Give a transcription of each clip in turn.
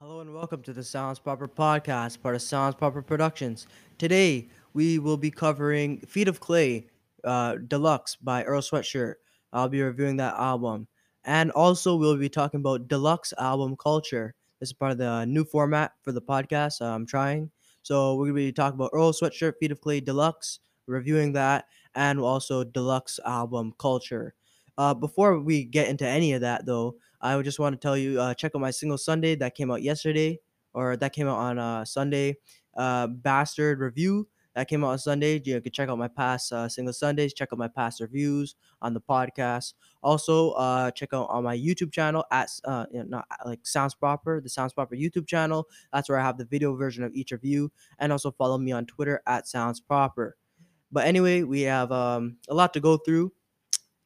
Hello and welcome to the Sounds Proper podcast, part of Sounds Proper Productions. Today we will be covering Feet of Clay uh, Deluxe by Earl Sweatshirt. I'll be reviewing that album. And also we'll be talking about deluxe album culture. This is part of the new format for the podcast I'm trying. So we're going to be talking about Earl Sweatshirt Feet of Clay Deluxe, reviewing that, and also deluxe album culture. Uh, before we get into any of that, though, I would just want to tell you uh, check out my single Sunday that came out yesterday, or that came out on uh, Sunday. Uh, Bastard review that came out on Sunday. You can check out my past uh, single Sundays. Check out my past reviews on the podcast. Also, uh, check out on my YouTube channel at uh, you know, not like Sounds Proper, the Sounds Proper YouTube channel. That's where I have the video version of each review, and also follow me on Twitter at Sounds Proper. But anyway, we have um, a lot to go through.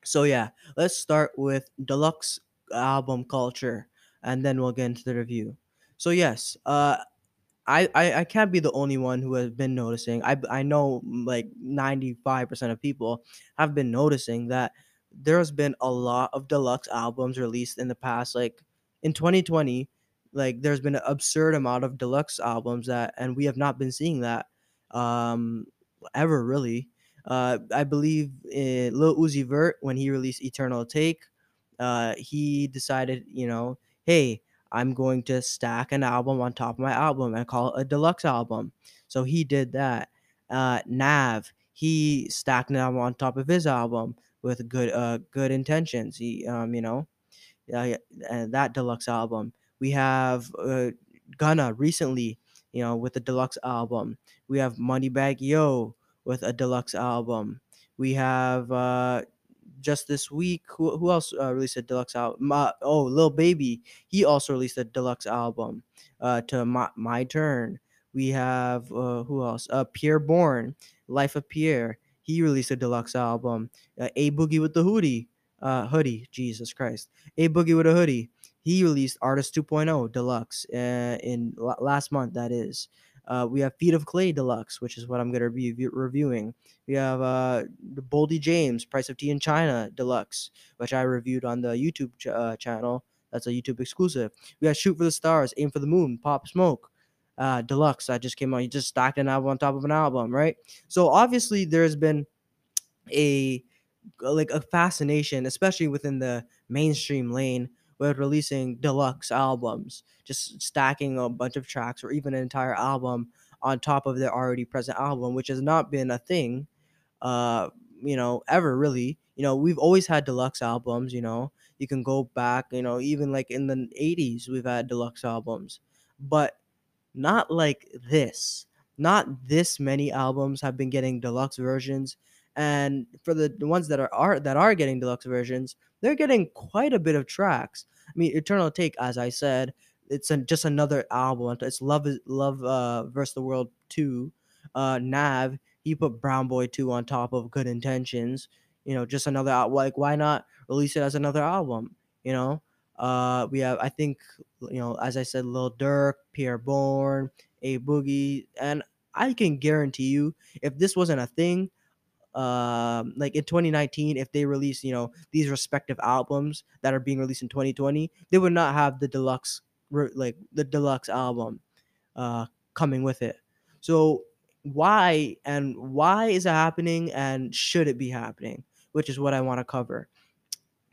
So yeah, let's start with deluxe album culture, and then we'll get into the review. So yes, uh, I, I I can't be the only one who has been noticing. I I know mm, like ninety five percent of people have been noticing that there's been a lot of deluxe albums released in the past. Like in twenty twenty, like there's been an absurd amount of deluxe albums that, and we have not been seeing that um ever really. Uh, I believe uh, Lil Uzi Vert when he released Eternal Take, uh, he decided, you know, hey, I'm going to stack an album on top of my album and call it a deluxe album. So he did that. Uh, Nav, he stacked an album on top of his album with good uh good intentions. He um you know, uh, that deluxe album. We have uh, Gunna recently, you know, with the deluxe album. We have Moneybagg Yo with a deluxe album. We have uh just this week. Who, who else uh, released a deluxe album? Oh, Lil Baby. He also released a deluxe album. Uh, to my, my turn. We have uh, who else? Uh, Pi'erre Bourne, Life of Pierre. He released a deluxe album. Uh, a Boogie with the Hoodie. Uh, hoodie. Jesus Christ. A Boogie with a Hoodie. He released Artist 2.0 Deluxe uh, in last month. That is. Uh, we have Feet of Clay Deluxe, which is what I'm going to be reviewing. We have uh, the Boldy James Price of Tea in China Deluxe, which I reviewed on the YouTube ch- uh, channel. That's a YouTube exclusive. We got Shoot for the Stars, Aim for the Moon, Pop Smoke uh, Deluxe that just came out. You just stacked an album on top of an album, right? So obviously there's been a like a fascination, especially within the mainstream lane, with releasing deluxe albums, just stacking a bunch of tracks or even an entire album on top of their already present album, which has not been a thing uh you know ever really. You know we've always had deluxe albums you know. You can go back you know even like in the 80s we've had deluxe albums. But not like this. Not this many albums have been getting deluxe versions and for the, ones that are, are that are getting deluxe versions they're getting quite a bit of tracks i mean eternal take as i said it's just another album it's love love uh versus the world 2 uh nav he put Brown Boy 2 on top of Good Intentions. You know, just another like why not release it as another album? You know, uh, we have I think you know as I said, Lil Durk, Pi'erre Bourne, A Boogie, and I can guarantee you if this wasn't a thing, um, like in 2019, if they release you know these respective albums that are being released in 2020, they would not have the deluxe like the deluxe album uh coming with it. So why and why is it happening and should it be happening? Which is what I want to cover.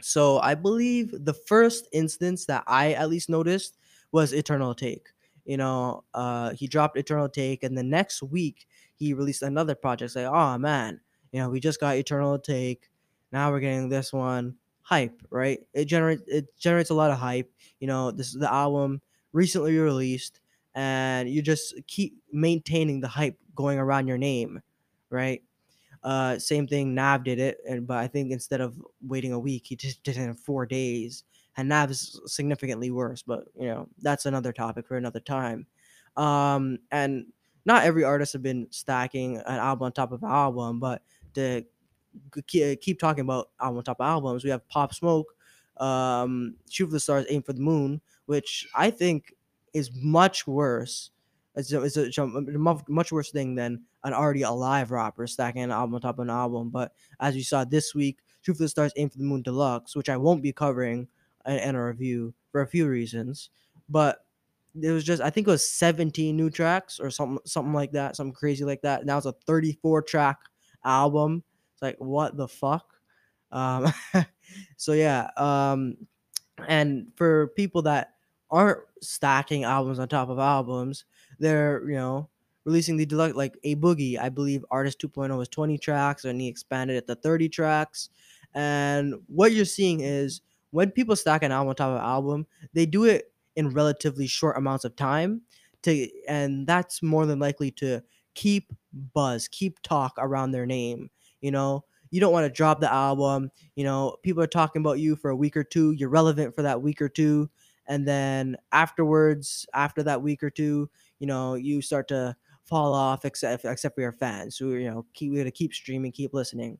So I believe the first instance that I at least noticed was Eternal Take. You know, uh, he dropped Eternal Take, and the next week he released another project. It's like, oh man, you know, we just got Eternal Take. Now we're getting this one. Hype, right? It generates it generates a lot of hype. You know, this is the album recently released, and you just keep maintaining the hype going around your name, right? Uh, same thing. Nav did it, and but I think instead of waiting a week, he just did it in four days. And Nav is significantly worse, but you know that's another topic for another time. Um, and not every artist have been stacking an album on top of album, but to keep talking about album on top of albums, we have Pop Smoke, um, Shoot for the Stars, Aim for the Moon, which I think is much worse. It's a, it's a, it's a much worse thing than an already alive rapper stacking an album on top of an album. But as you saw this week, Shoot for the Stars, Aim for the Moon Deluxe, which I won't be covering in, in a review for a few reasons. But it was just I think it was 17 new tracks or something something like that, something crazy like that. Now it's a 34 track album. It's like what the fuck? Um, so yeah, um, and for people that aren't stacking albums on top of albums, they're you know releasing the deluxe like a boogie. I believe Artist 2.0 was 20 tracks, and he expanded it to 30 tracks. And what you're seeing is when people stack an album on top of album, they do it in relatively short amounts of time to and that's more than likely to keep buzz, keep talk around their name. You know, you don't want to drop the album. You know, people are talking about you for a week or two. You're relevant for that week or two. And then afterwards, after that week or two, you know, you start to fall off except except for your fans who, you know, keep we're to keep streaming, keep listening.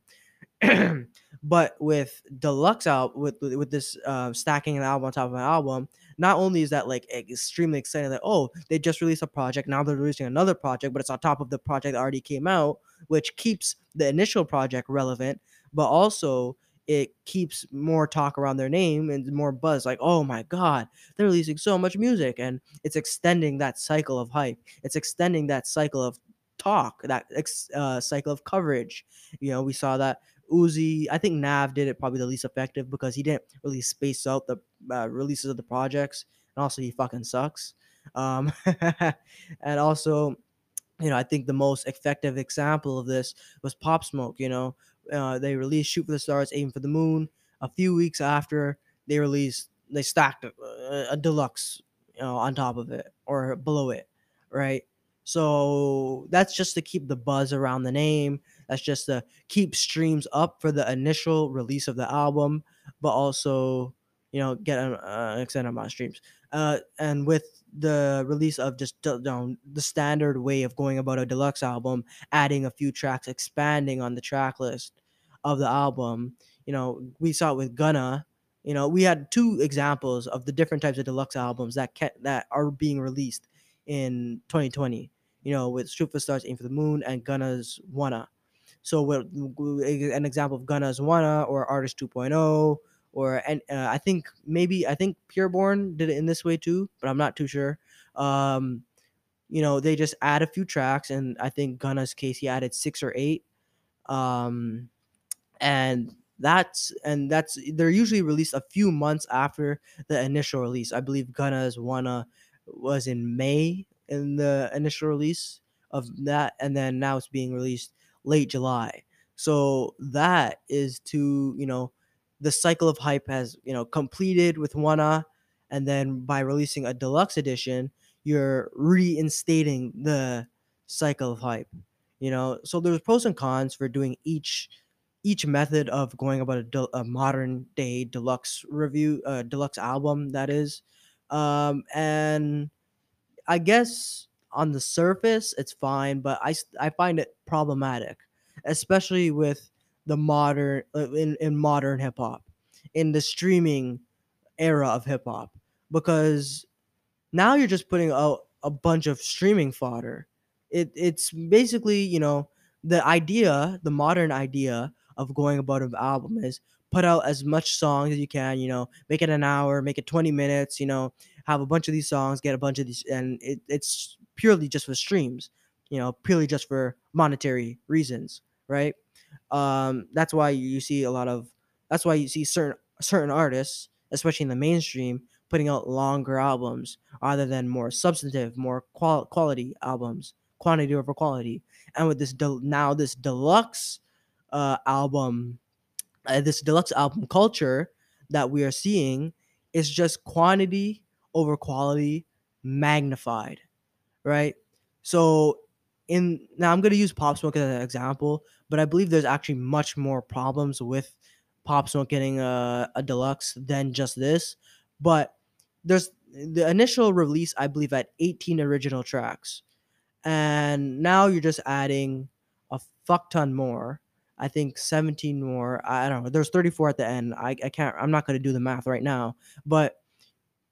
but with deluxe out with with this uh, stacking an album on top of an album, not only is that like extremely exciting that oh they just released a project now they're releasing another project, but it's on top of the project that already came out, which keeps the initial project relevant, but also it keeps more talk around their name and more buzz like oh my god they're releasing so much music and it's extending that cycle of hype. It's extending that cycle of talk that uh, cycle of coverage. You know we saw that Uzi, I think Nav did it probably the least effective because he didn't really space out the uh, releases of the projects, and also he fucking sucks. Um, and also, you know, I think the most effective example of this was Pop Smoke. You know, uh, they released "Shoot for the Stars, Aim for the Moon." A few weeks after they released, they stacked a, a deluxe, you know, on top of it or below it, right? So that's just to keep the buzz around the name. That's just to keep streams up for the initial release of the album, but also, you know, get an uh, extended amount of streams. Uh, and with the release of just you know, the standard way of going about a deluxe album, adding a few tracks, expanding on the track list of the album, you know, we saw it with Gunna. You know, we had two examples of the different types of deluxe albums that that are being released in 2020 you know, with Shoot for Stars, Aim for the Moon, and Gunna's Wunna. So, with an example of Gunna's Wunna or Artist 2.0, or and uh, I think maybe I think Pi'erre Bourne did it in this way too, but I'm not too sure. Um, you know, they just add a few tracks, and I think Gunna's case he added six or eight. Um, and that's and that's they're usually released a few months after the initial release. I believe Gunna's Wunna was in May in the initial release of that, and then now it's being released late July. So that is to you know the cycle of hype has you know completed with Wunna, and then by releasing a deluxe edition, you're reinstating the cycle of hype. You know, so there's pros and cons for doing each each method of going about a, de- a modern day deluxe review, uh, deluxe album that is, um, and I guess on the surface it's fine, but I I find it problematic, especially with the modern uh, in in modern hip hop, in the streaming era of hip hop, because now you're just putting out a bunch of streaming fodder. It it's basically you know the idea, the modern idea of going about an album is put out as much songs as you can. You know, make it an hour, make it twenty minutes. You know, have a bunch of these songs, get a bunch of these, and it, it's purely just for streams, you know, purely just for monetary reasons, right? Um, that's why you see a lot of, that's why you see certain certain artists, especially in the mainstream, putting out longer albums rather than more substantive, more qual- quality albums, quantity over quality. And with this now this deluxe uh, album, uh, this deluxe album culture that we are seeing is just quantity over quality magnified, right? So in now I'm gonna use Pop Smoke as an example, but I believe there's actually much more problems with Pop Smoke getting a, a deluxe than just this. But there's the initial release, I believe, at 18 original tracks, and now you're just adding a fuck ton more. I think 17 more. I don't know. There's 34 at the end. I, I can't. I'm not gonna do the math right now, but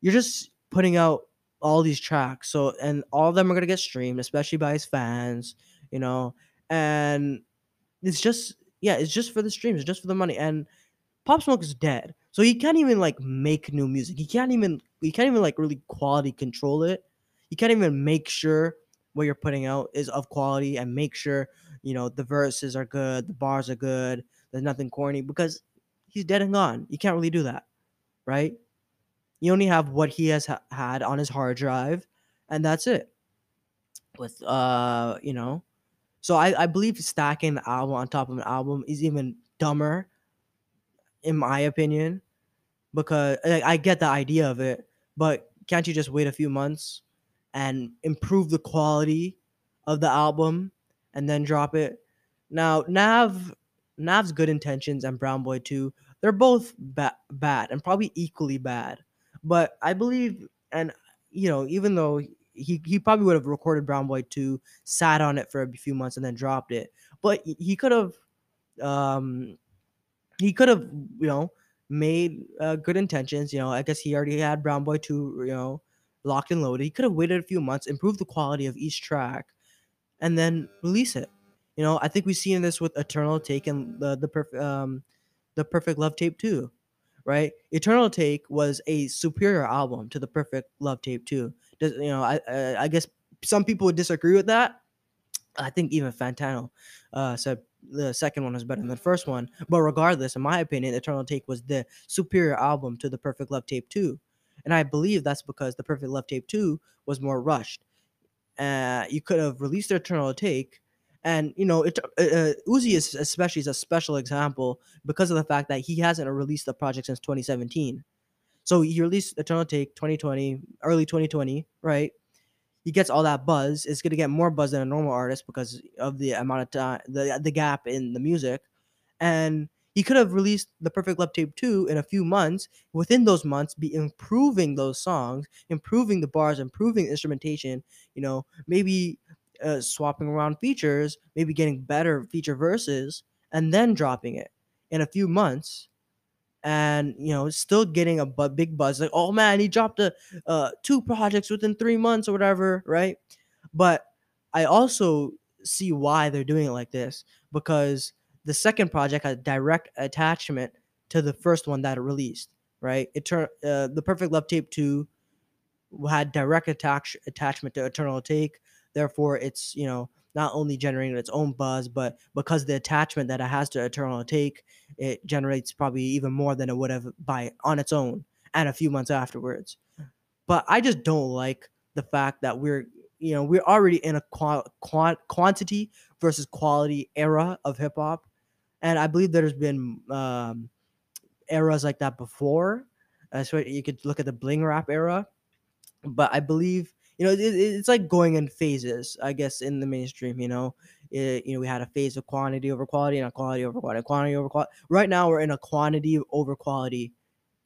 you're just putting out all these tracks. So and all of them are gonna get streamed, especially by his fans, you know. And it's just yeah, it's just for the streams, just for the money. And Pop Smoke is dead. So he can't even like make new music. He can't even he can't even like really quality control it you can't even make sure what you're putting out is of quality and make sure you know the verses are good, the bars are good, there's nothing corny because he's dead and gone. You can't really do that, right? You only have what he has ha- had on his hard drive, and that's it. With uh, you know, so I I believe stacking the album on top of an album is even dumber, in my opinion, because like, I get the idea of it, but can't you just wait a few months and improve the quality of the album and then drop it? Now, Nav Nav's good intentions and Brown Boy 2, they're both ba- bad and probably equally bad. But I believe and you know, even though he, he probably would have recorded Brown Boy 2, sat on it for a few months and then dropped it. But he could have um he could have, you know, made uh, good intentions. You know, I guess he already had Brown Boy 2, you know, locked and loaded. He could have waited a few months, improved the quality of each track, and then release it. You know, I think we've seen this with Eternal Take and the the perfect um the Perfect Love Tape 2, right? Eternal Take was a superior album to the Perfect Love Tape too. Does you know, I I, I guess some people would disagree with that. I think even Fantano uh, said the second one was better than the first one. But regardless, in my opinion, Eternal Take was the superior album to the Perfect Love Tape 2. And I believe that's because the Perfect Love Tape 2 was more rushed. Uh, you could have released Eternal Take. And you know, it, uh, uh, Uzi is especially is a special example because of the fact that he hasn't released the project since 2017. So he released Eternal Take 2020, early 2020, right? he gets all that buzz. It's gonna get more buzz than a normal artist because of the amount of time, the the gap in the music, and he could have released the Perfect Love Tape 2 in a few months. Within those months, be improving those songs, improving the bars, improving the instrumentation. You know, maybe uh, swapping around features, maybe getting better feature verses, and then dropping it in a few months and you know still getting a bu- big buzz like oh man he dropped a uh, two projects within three months or whatever right? But i also see why they're doing it like this because the second project had direct attachment to the first one that it released right? It turned uh, the perfect love tape 2 had direct attach- attachment to eternal take therefore it's you know not only generating its own buzz, but because the attachment that it has to Eternal Take, it generates probably even more than it would have by on its own and a few months afterwards. But I just don't like the fact that we're you know we're already in a qual- quant- quantity versus quality era of hip hop, and I believe there's been um, eras like that before. Uh, so you could look at the bling rap era, but I believe you know, it, it's like going in phases, I guess, in the mainstream. You know, it, you know, we had a phase of quantity over quality and a quality over quality, quantity over quality. Right now, we're in a quantity over quality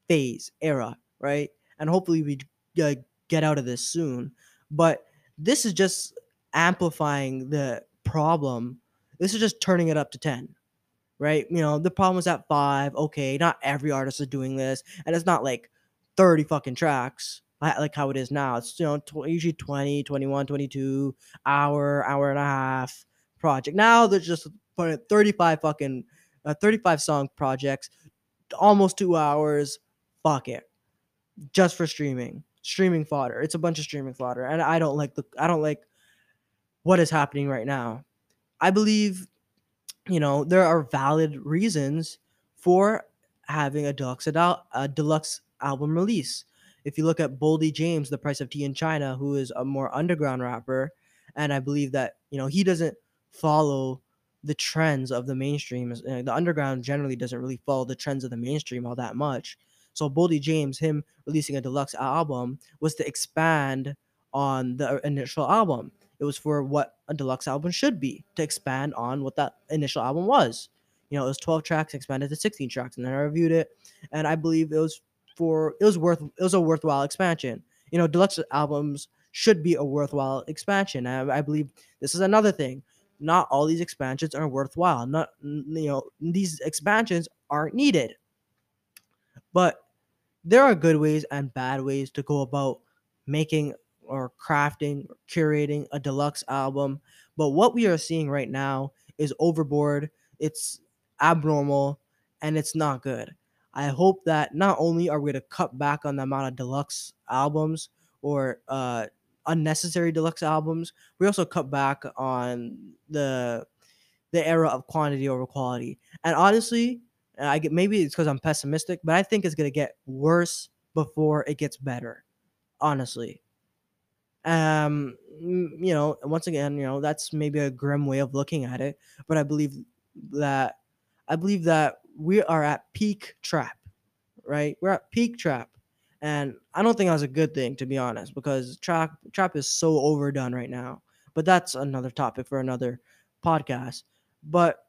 phase era, right? And hopefully, we uh, get out of this soon. But this is just amplifying the problem. This is just turning it up to ten, right? You know, the problem was at five. Okay, not every artist is doing this, and it's not like thirty fucking tracks like how it is now. It's you know usually 20, 21, 22 hour, hour and a half project. Now they're just putting 35 fucking uh, 35 song projects, almost 2 hours. Fuck it. Just for streaming. Streaming fodder. It's a bunch of streaming fodder and I don't like the I don't like what is happening right now. I believe you know there are valid reasons for having a deluxe adult, a deluxe album release if you look at Boldy James, the price of tea in China, who is a more underground rapper, and I believe that you know he doesn't follow the trends of the mainstream. Uh, the underground generally doesn't really follow the trends of the mainstream all that much. So Boldy James, him releasing a deluxe album, was to expand on the initial album. It was for what a deluxe album should be, to expand on what that initial album was. You know, it was 12 tracks, expanded to 16 tracks, and then I reviewed it, and I believe it was for it was worth it was a worthwhile expansion. You know, deluxe albums should be a worthwhile expansion. I, I believe this is another thing. Not all these expansions are worthwhile. Not you know these expansions aren't needed. But there are good ways and bad ways to go about making or crafting or curating a deluxe album. But what we are seeing right now is overboard. It's abnormal and it's not good. I hope that not only are we going to cut back on the amount of deluxe albums or uh, unnecessary deluxe albums. We also cut back on the the era of quantity over quality. And honestly, I get maybe it's because I'm pessimistic, but I think it's gonna get worse before it gets better. Honestly, um, you know, once again, you know, that's maybe a grim way of looking at it, but I believe that I believe that we are at peak trap, right? We're at peak trap. And I don't think that's a good thing to be honest, because trap trap is so overdone right now. But that's another topic for another podcast. But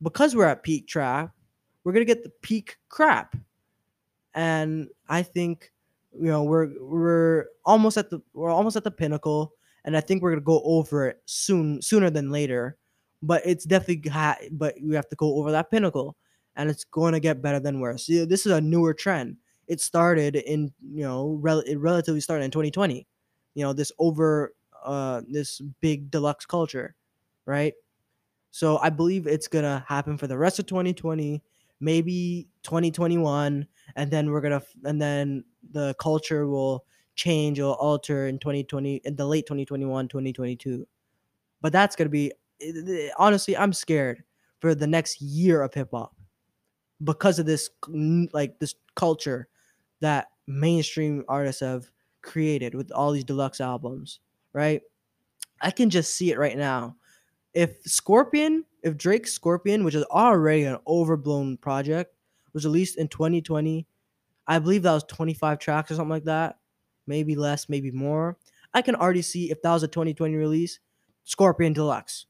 because we're at peak trap, we're gonna get the peak crap. And I think you know we're we're almost at the we're almost at the pinnacle and i think we're to go over it soon sooner than later but it's definitely ha- but we have to go over that pinnacle and it's going to get better than worse. This is a newer trend. It started in you know rel- it relatively started in 2020 you know this over uh this big deluxe culture right? So i believe it's going to happen for the rest of 2020 maybe 2021 and then we're gonna and then the culture will change or alter in 2020 in the late 2021 2022 but that's gonna be honestly i'm scared for the next year of hip-hop because of this like this culture that mainstream artists have created with all these deluxe albums right i can just see it right now if scorpion if drake's scorpion which is already an overblown project was released in 2020 I believe that was 25 tracks or something like that. Maybe less, maybe more. I can already see if that was a 2020 release, Scorpion Deluxe,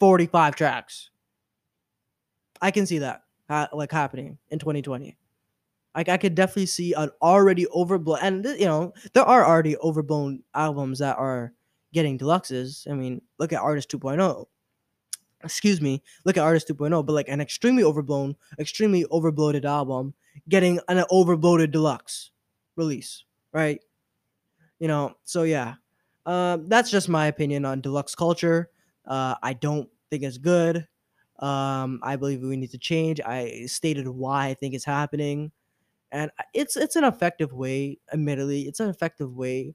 45 tracks. I can see that like happening in 2020. Like I could definitely see an already overblown, and you know there are already overblown albums that are getting deluxes. I mean, look at Artist 2.0. Excuse me, look at Artist 2.0, but like an extremely overblown, extremely overbloated album getting an overbloated deluxe release, right? You know, so yeah, uh, that's just my opinion on deluxe culture. Uh, I don't think it's good. Um, I believe we need to change. I stated why I think it's happening, and it's it's an effective way. Admittedly, it's an effective way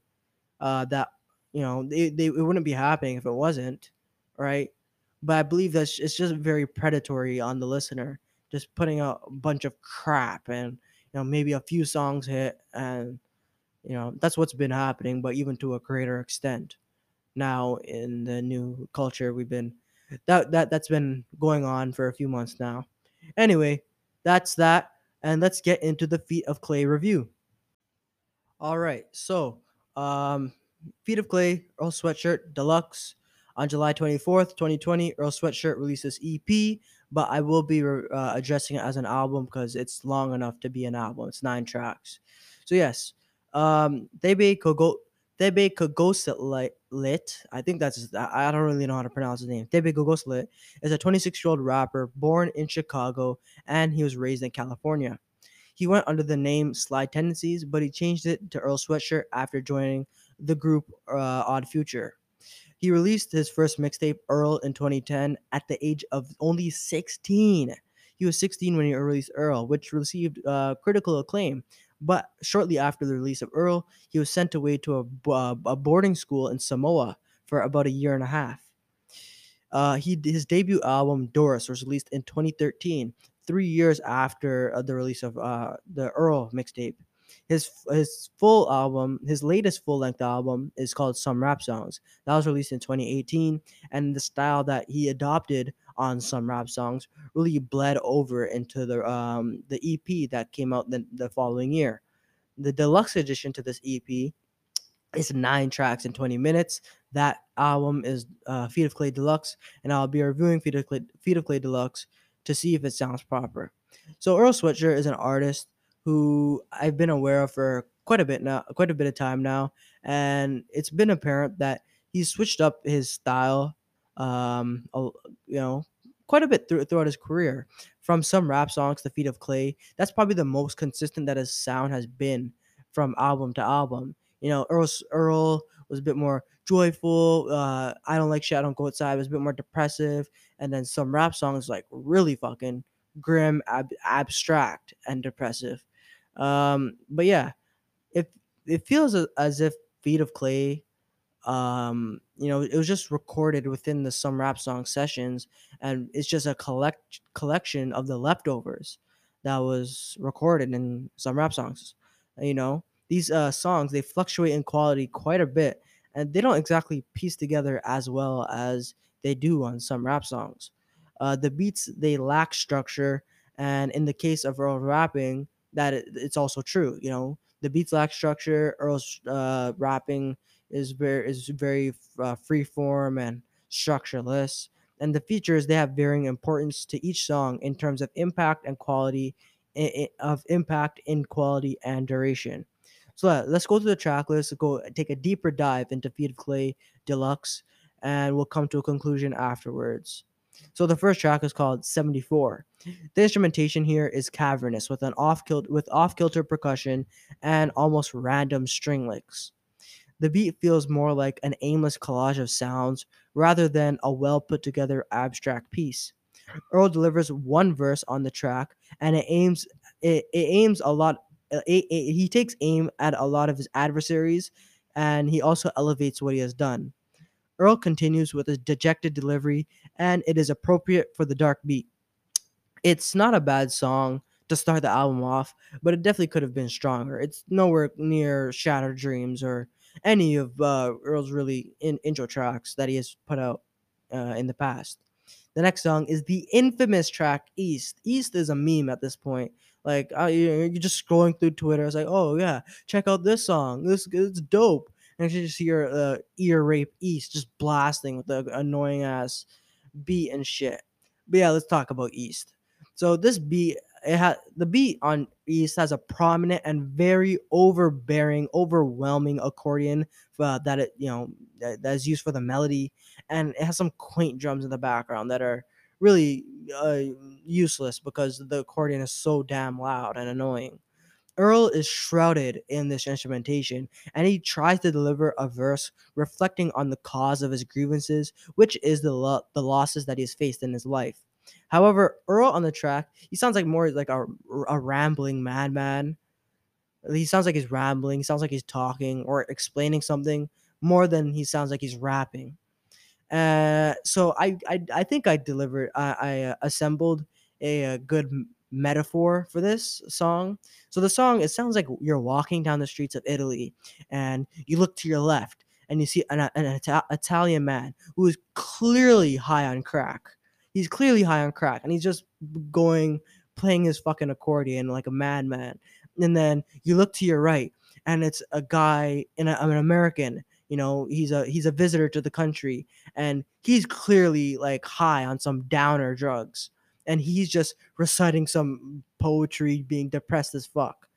uh, that you know they, they, it wouldn't be happening if it wasn't, right? But I believe that it's just very predatory on the listener just putting out a bunch of crap and you know maybe a few songs hit and you know that's what's been happening but even to a greater extent now in the new culture we've been that that that's been going on for a few months now anyway that's that and let's get into the feet of clay review all right so um feet of clay earl sweatshirt deluxe on july 24th 2020 earl sweatshirt releases ep but I will be uh, addressing it as an album because it's long enough to be an album. It's nine tracks. So yes, um, Thebe Kogo Thebe Kogoselit, Lit, I think that's I don't really know how to pronounce his name. Thebe Kogoselit is a 26 year old rapper born in Chicago and he was raised in California. He went under the name Sly Tendencies, but he changed it to Earl Sweatshirt after joining the group uh, Odd Future. He released his first mixtape, Earl, in 2010 at the age of only 16. He was 16 when he released Earl, which received uh, critical acclaim. But shortly after the release of Earl, he was sent away to a, uh, a boarding school in Samoa for about a year and a half. Uh, he his debut album Doris was released in 2013, three years after uh, the release of uh, the Earl mixtape. His his full album, his latest full length album, is called Some Rap Songs. That was released in 2018, and the style that he adopted on some rap songs really bled over into the um the EP that came out the, the following year. The deluxe edition to this EP is nine tracks in 20 minutes. That album is uh, Feet of Clay Deluxe, and I'll be reviewing Feet of Clay, Feet of Clay Deluxe to see if it sounds proper. So Earl Sweatshirt is an artist who I've been aware of for quite a bit now, quite a bit of time now, and it's been apparent that he's switched up his style, um, you know, quite a bit throughout his career. From some rap songs to Feet of Clay, that's probably the most consistent that his sound has been from album to album. You know, Earl Earl was a bit more joyful. Uh, I don't like shit. I don't go outside. It was a bit more depressive, and then some rap songs like really fucking grim, ab- abstract, and depressive. Um, but yeah, if it feels as if Feet of Clay um, you know, it was just recorded within the some rap song sessions, and it's just a collect collection of the leftovers that was recorded in some rap songs. You know, these uh, songs they fluctuate in quality quite a bit, and they don't exactly piece together as well as they do on some rap songs. Uh, the beats they lack structure, and in the case of Earl rapping, that it, it's also true. You know, the beats lack structure. Earl's uh, rapping is very is very uh, free form and structureless. And the features they have varying importance to each song in terms of impact and quality, of impact in quality and duration. So uh, let's go through the track list. Go take a deeper dive into Feet of Clay Deluxe, and we'll come to a conclusion afterwards. So the first track is called 74. The instrumentation here is cavernous with an off kilt with off kilter percussion and almost random string licks. The beat feels more like an aimless collage of sounds rather than a well put together abstract piece. Earl delivers one verse on the track, and it aims it, it aims a lot. uh, It, it- he takes aim at a lot of his adversaries, and he also elevates what he has done. Earl continues with a dejected delivery, and it is appropriate for the dark beat. It's not a bad song to start the album off, but it definitely could have been stronger. It's nowhere near Shattered Dreams or any of uh, Earl's really in- intro tracks that he has put out uh, in the past. The next song is the infamous track East. East is a meme at this point. Like you- you're just scrolling through Twitter. It's like, oh yeah, check out this song. This it's dope. And you just hear uh, ear rape East just blasting with the annoying ass beat and shit. But yeah, let's talk about East. So this beat, it had the beat on East has a prominent and very overbearing, overwhelming accordion uh, that it you know that, that is used for the melody, and it has some quaint drums in the background that are really uh, useless because the accordion is so damn loud and annoying. Earl is shrouded in this instrumentation, and he tries to deliver a verse reflecting on the cause of his grievances, which is the lo- the losses that he has faced in his life. However, Earl on the track, he sounds like more like a, a rambling madman. He sounds like he's rambling. He sounds like he's talking or explaining something more than he sounds like he's rapping. Uh, so I, I I think I delivered. I, I uh, assembled a, uh good metaphor for this song. So the song it sounds like you're walking down the streets of Italy, and you look to your left, and you see an, an Ita- Italian man who is clearly high on crack. He's clearly high on crack, and he's just going playing his fucking accordion like a madman. And then you look to your right, and it's a guy in a, an American. You know, he's a he's a visitor to the country, and he's clearly like high on some downer drugs and he's just reciting some poetry being depressed as fuck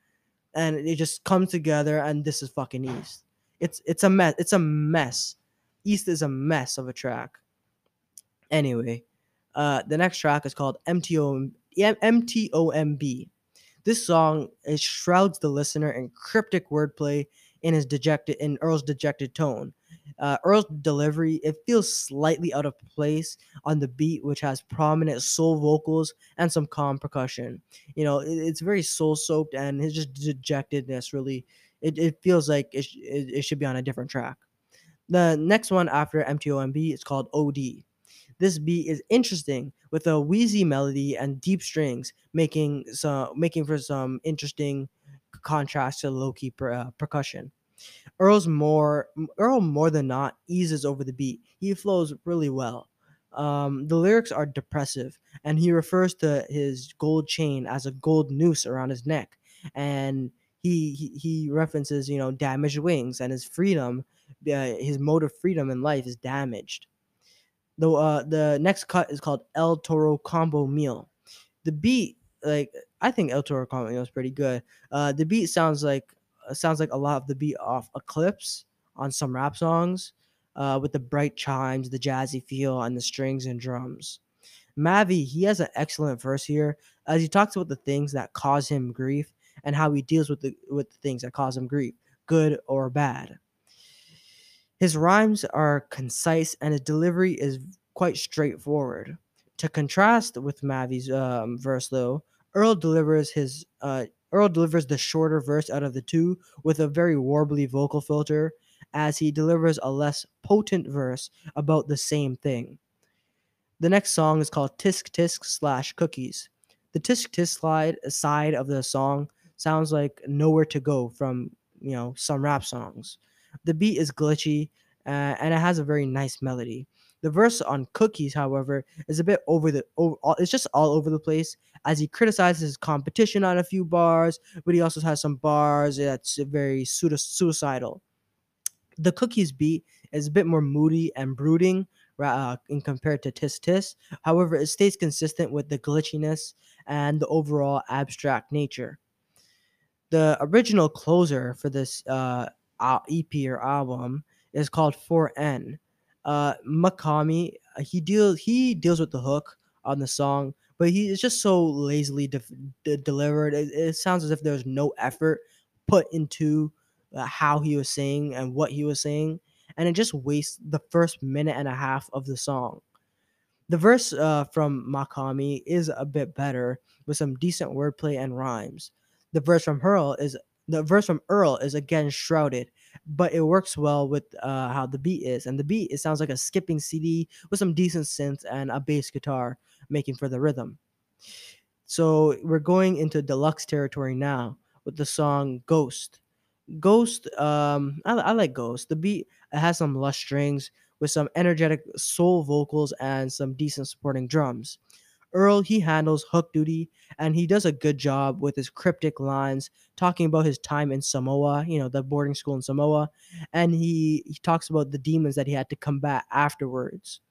and it just comes together and this is fucking east it's it's a mess it's a mess east is a mess of a track anyway uh the next track is called mto mtomb this song it shrouds the listener in cryptic wordplay in his dejected in earl's dejected tone uh, Earl's delivery it feels slightly out of place on the beat, which has prominent soul vocals and some calm percussion. You know, it, it's very soul soaked and his just dejectedness really. It, it feels like it, sh- it, it should be on a different track. The next one after MTOMB is called OD. This beat is interesting with a wheezy melody and deep strings, making some making for some interesting contrast to low key per, uh, percussion. Earl's more Earl more than not eases over the beat. He flows really well. Um, the lyrics are depressive, and he refers to his gold chain as a gold noose around his neck, and he he, he references you know damaged wings and his freedom, uh, his mode of freedom in life is damaged. The uh, the next cut is called El Toro Combo Meal. The beat, like I think El Toro Combo Meal is pretty good. Uh, the beat sounds like uh, sounds like a lot of the beat off Eclipse on some rap songs, uh, with the bright chimes, the jazzy feel, and the strings and drums. Mavi, he has an excellent verse here as he talks about the things that cause him grief and how he deals with the with the things that cause him grief, good or bad. His rhymes are concise and his delivery is quite straightforward. To contrast with Mavi's um, verse, though, Earl delivers his uh, Earl delivers the shorter verse out of the two with a very warbly vocal filter, as he delivers a less potent verse about the same thing. The next song is called Tisk Tisk slash Cookies. The Tisk Tisk slide side of the song sounds like Nowhere to Go from, you know, some rap songs. The beat is glitchy uh, and it has a very nice melody. The verse on Cookies, however, is a bit over the over, it's just all over the place as he criticizes his competition on a few bars, but he also has some bars that's very suicidal. The Cookies beat is a bit more moody and brooding uh, in compared to Tis Tis. However, it stays consistent with the glitchiness and the overall abstract nature. The original closer for this uh, EP or album is called 4N. Uh, Mach-Hommy, uh, he deals he deals with the hook on the song, but he is just so lazily de- de- delivered. It, it, sounds as if there's no effort put into uh, how he was saying and what he was saying, and it just wastes the first minute and a half of the song. The verse uh, from Mach-Hommy is a bit better with some decent wordplay and rhymes. The verse from Hurl is the verse from Earl is again shrouded, but it works well with uh, how the beat is. And the beat it sounds like a skipping CD with some decent synth and a bass guitar making for the rhythm. So we're going into deluxe territory now with the song Ghost. Ghost, um, I, I like Ghost. The beat it has some lush strings with some energetic soul vocals and some decent supporting drums. Earl, he handles hook duty and he does a good job with his cryptic lines talking about his time in Samoa, you know, the boarding school in Samoa, and he, he talks about the demons that he had to combat afterwards.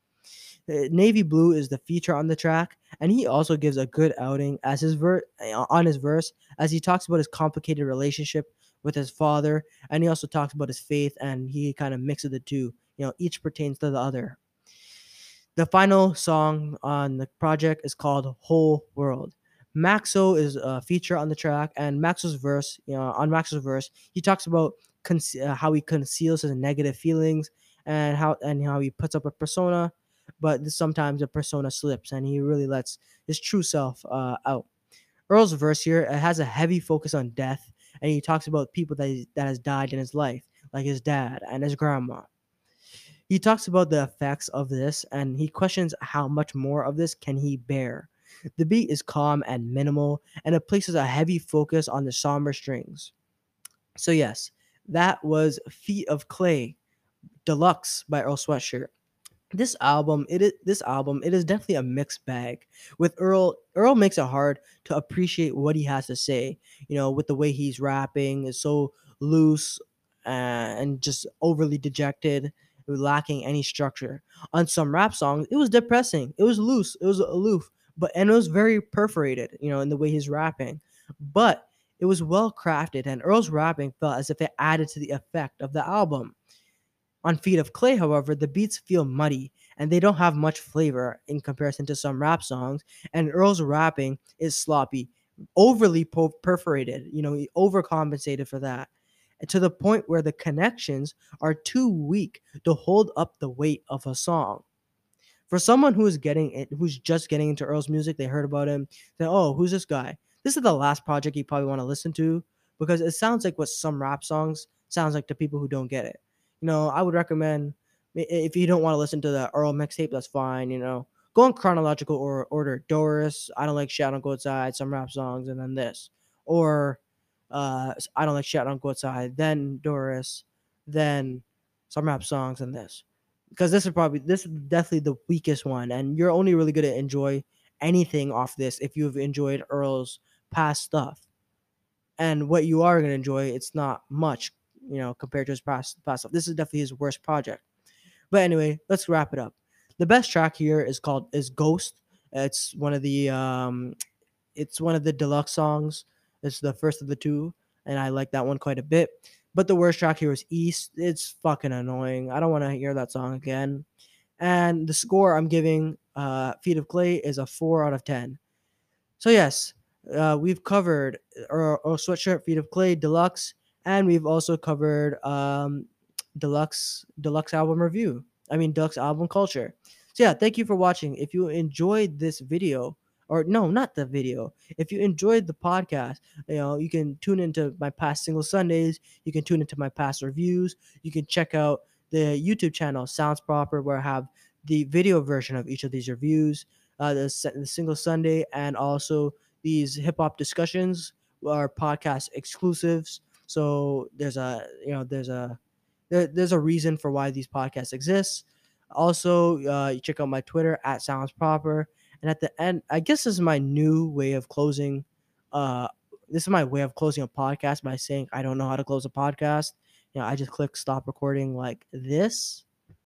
Uh, Navy Blue is the feature on the track, and he also gives a good outing as his ver- on his verse as he talks about his complicated relationship with his father, and he also talks about his faith, and he kind of mixes the two. You know, each pertains to the other. The final song on the project is called Whole World. Maxo is a feature on the track, and Maxo's verse, you know, on Maxo's verse, he talks about uh, how he conceals his negative feelings and how and how he puts up a persona, but sometimes the persona slips, and he really lets his true self uh, out. Earl's verse here it has a heavy focus on death, and he talks about people that he, that has died in his life, like his dad and his grandma. He talks about the effects of this, and he questions how much more of this can he bear. The beat is calm and minimal, and it places a heavy focus on the somber strings. So yes, that was Feet of Clay Deluxe by Earl Sweatshirt this album it is this album it is definitely a mixed bag with earl earl makes it hard to appreciate what he has to say you know with the way he's rapping is so loose uh, and just overly dejected lacking any structure. On some rap songs it was depressing. It was loose. It was aloof. But and it was very perforated you know in the way he's rapping. But it was well crafted and earl's rapping felt as if it added to the effect of the album. On Feet of Clay, however, the beats feel muddy and they don't have much flavor in comparison to some rap songs. And Earl's rapping is sloppy, overly perforated. You know, he overcompensated for that to the point where the connections are too weak to hold up the weight of a song. For someone who is getting it, who's just getting into Earl's music, they heard about him. They oh, who's this guy? This is the last project you probably want to listen to because it sounds like what some rap songs sounds like to people who don't get it you know, I would recommend if you don't want to listen to the Earl mixtape, that's fine. You know, go in chronological or order. Doris, I don't like shit. I don't go outside. Some rap songs, and then this, or uh, I don't like shit. I don't go outside. Then Doris, then some rap songs, and this, because this is probably this is definitely the weakest one, and you're only really gonna enjoy anything off this if you've enjoyed Earl's past stuff. And what you are gonna enjoy, it's not much you know, compared to his past past stuff. This is definitely his worst project. But anyway, let's wrap it up. The best track here is called is Ghost. It's one of the um it's one of the deluxe songs. It's the first of the two, and I like that one quite a bit. But the worst track here is East. It's fucking annoying. I don't want to hear that song again. And the score I'm giving uh Feet of Clay is a four out of ten. So yes, uh, we've covered our, our sweatshirt Feet of Clay Deluxe and we've also covered um, deluxe deluxe album review. I mean deluxe album culture. So yeah, thank you for watching. If you enjoyed this video or no, not the video. If you enjoyed the podcast, you know, you can tune into my past single Sundays. You can tune into my past reviews. You can check out the YouTube channel Sounds Proper, where I have the video version of each of these reviews, uh, the, the single Sunday, and also these hip hop discussions are podcast exclusives. So there's a you know there's a there, there's a reason for why these podcasts exist. Also, uh, you check out my Twitter at Sounds Proper. And at the end, I guess this is my new way of closing. Uh, this is my way of closing a podcast by saying I don't know how to close a podcast. You know, I just click stop recording like this.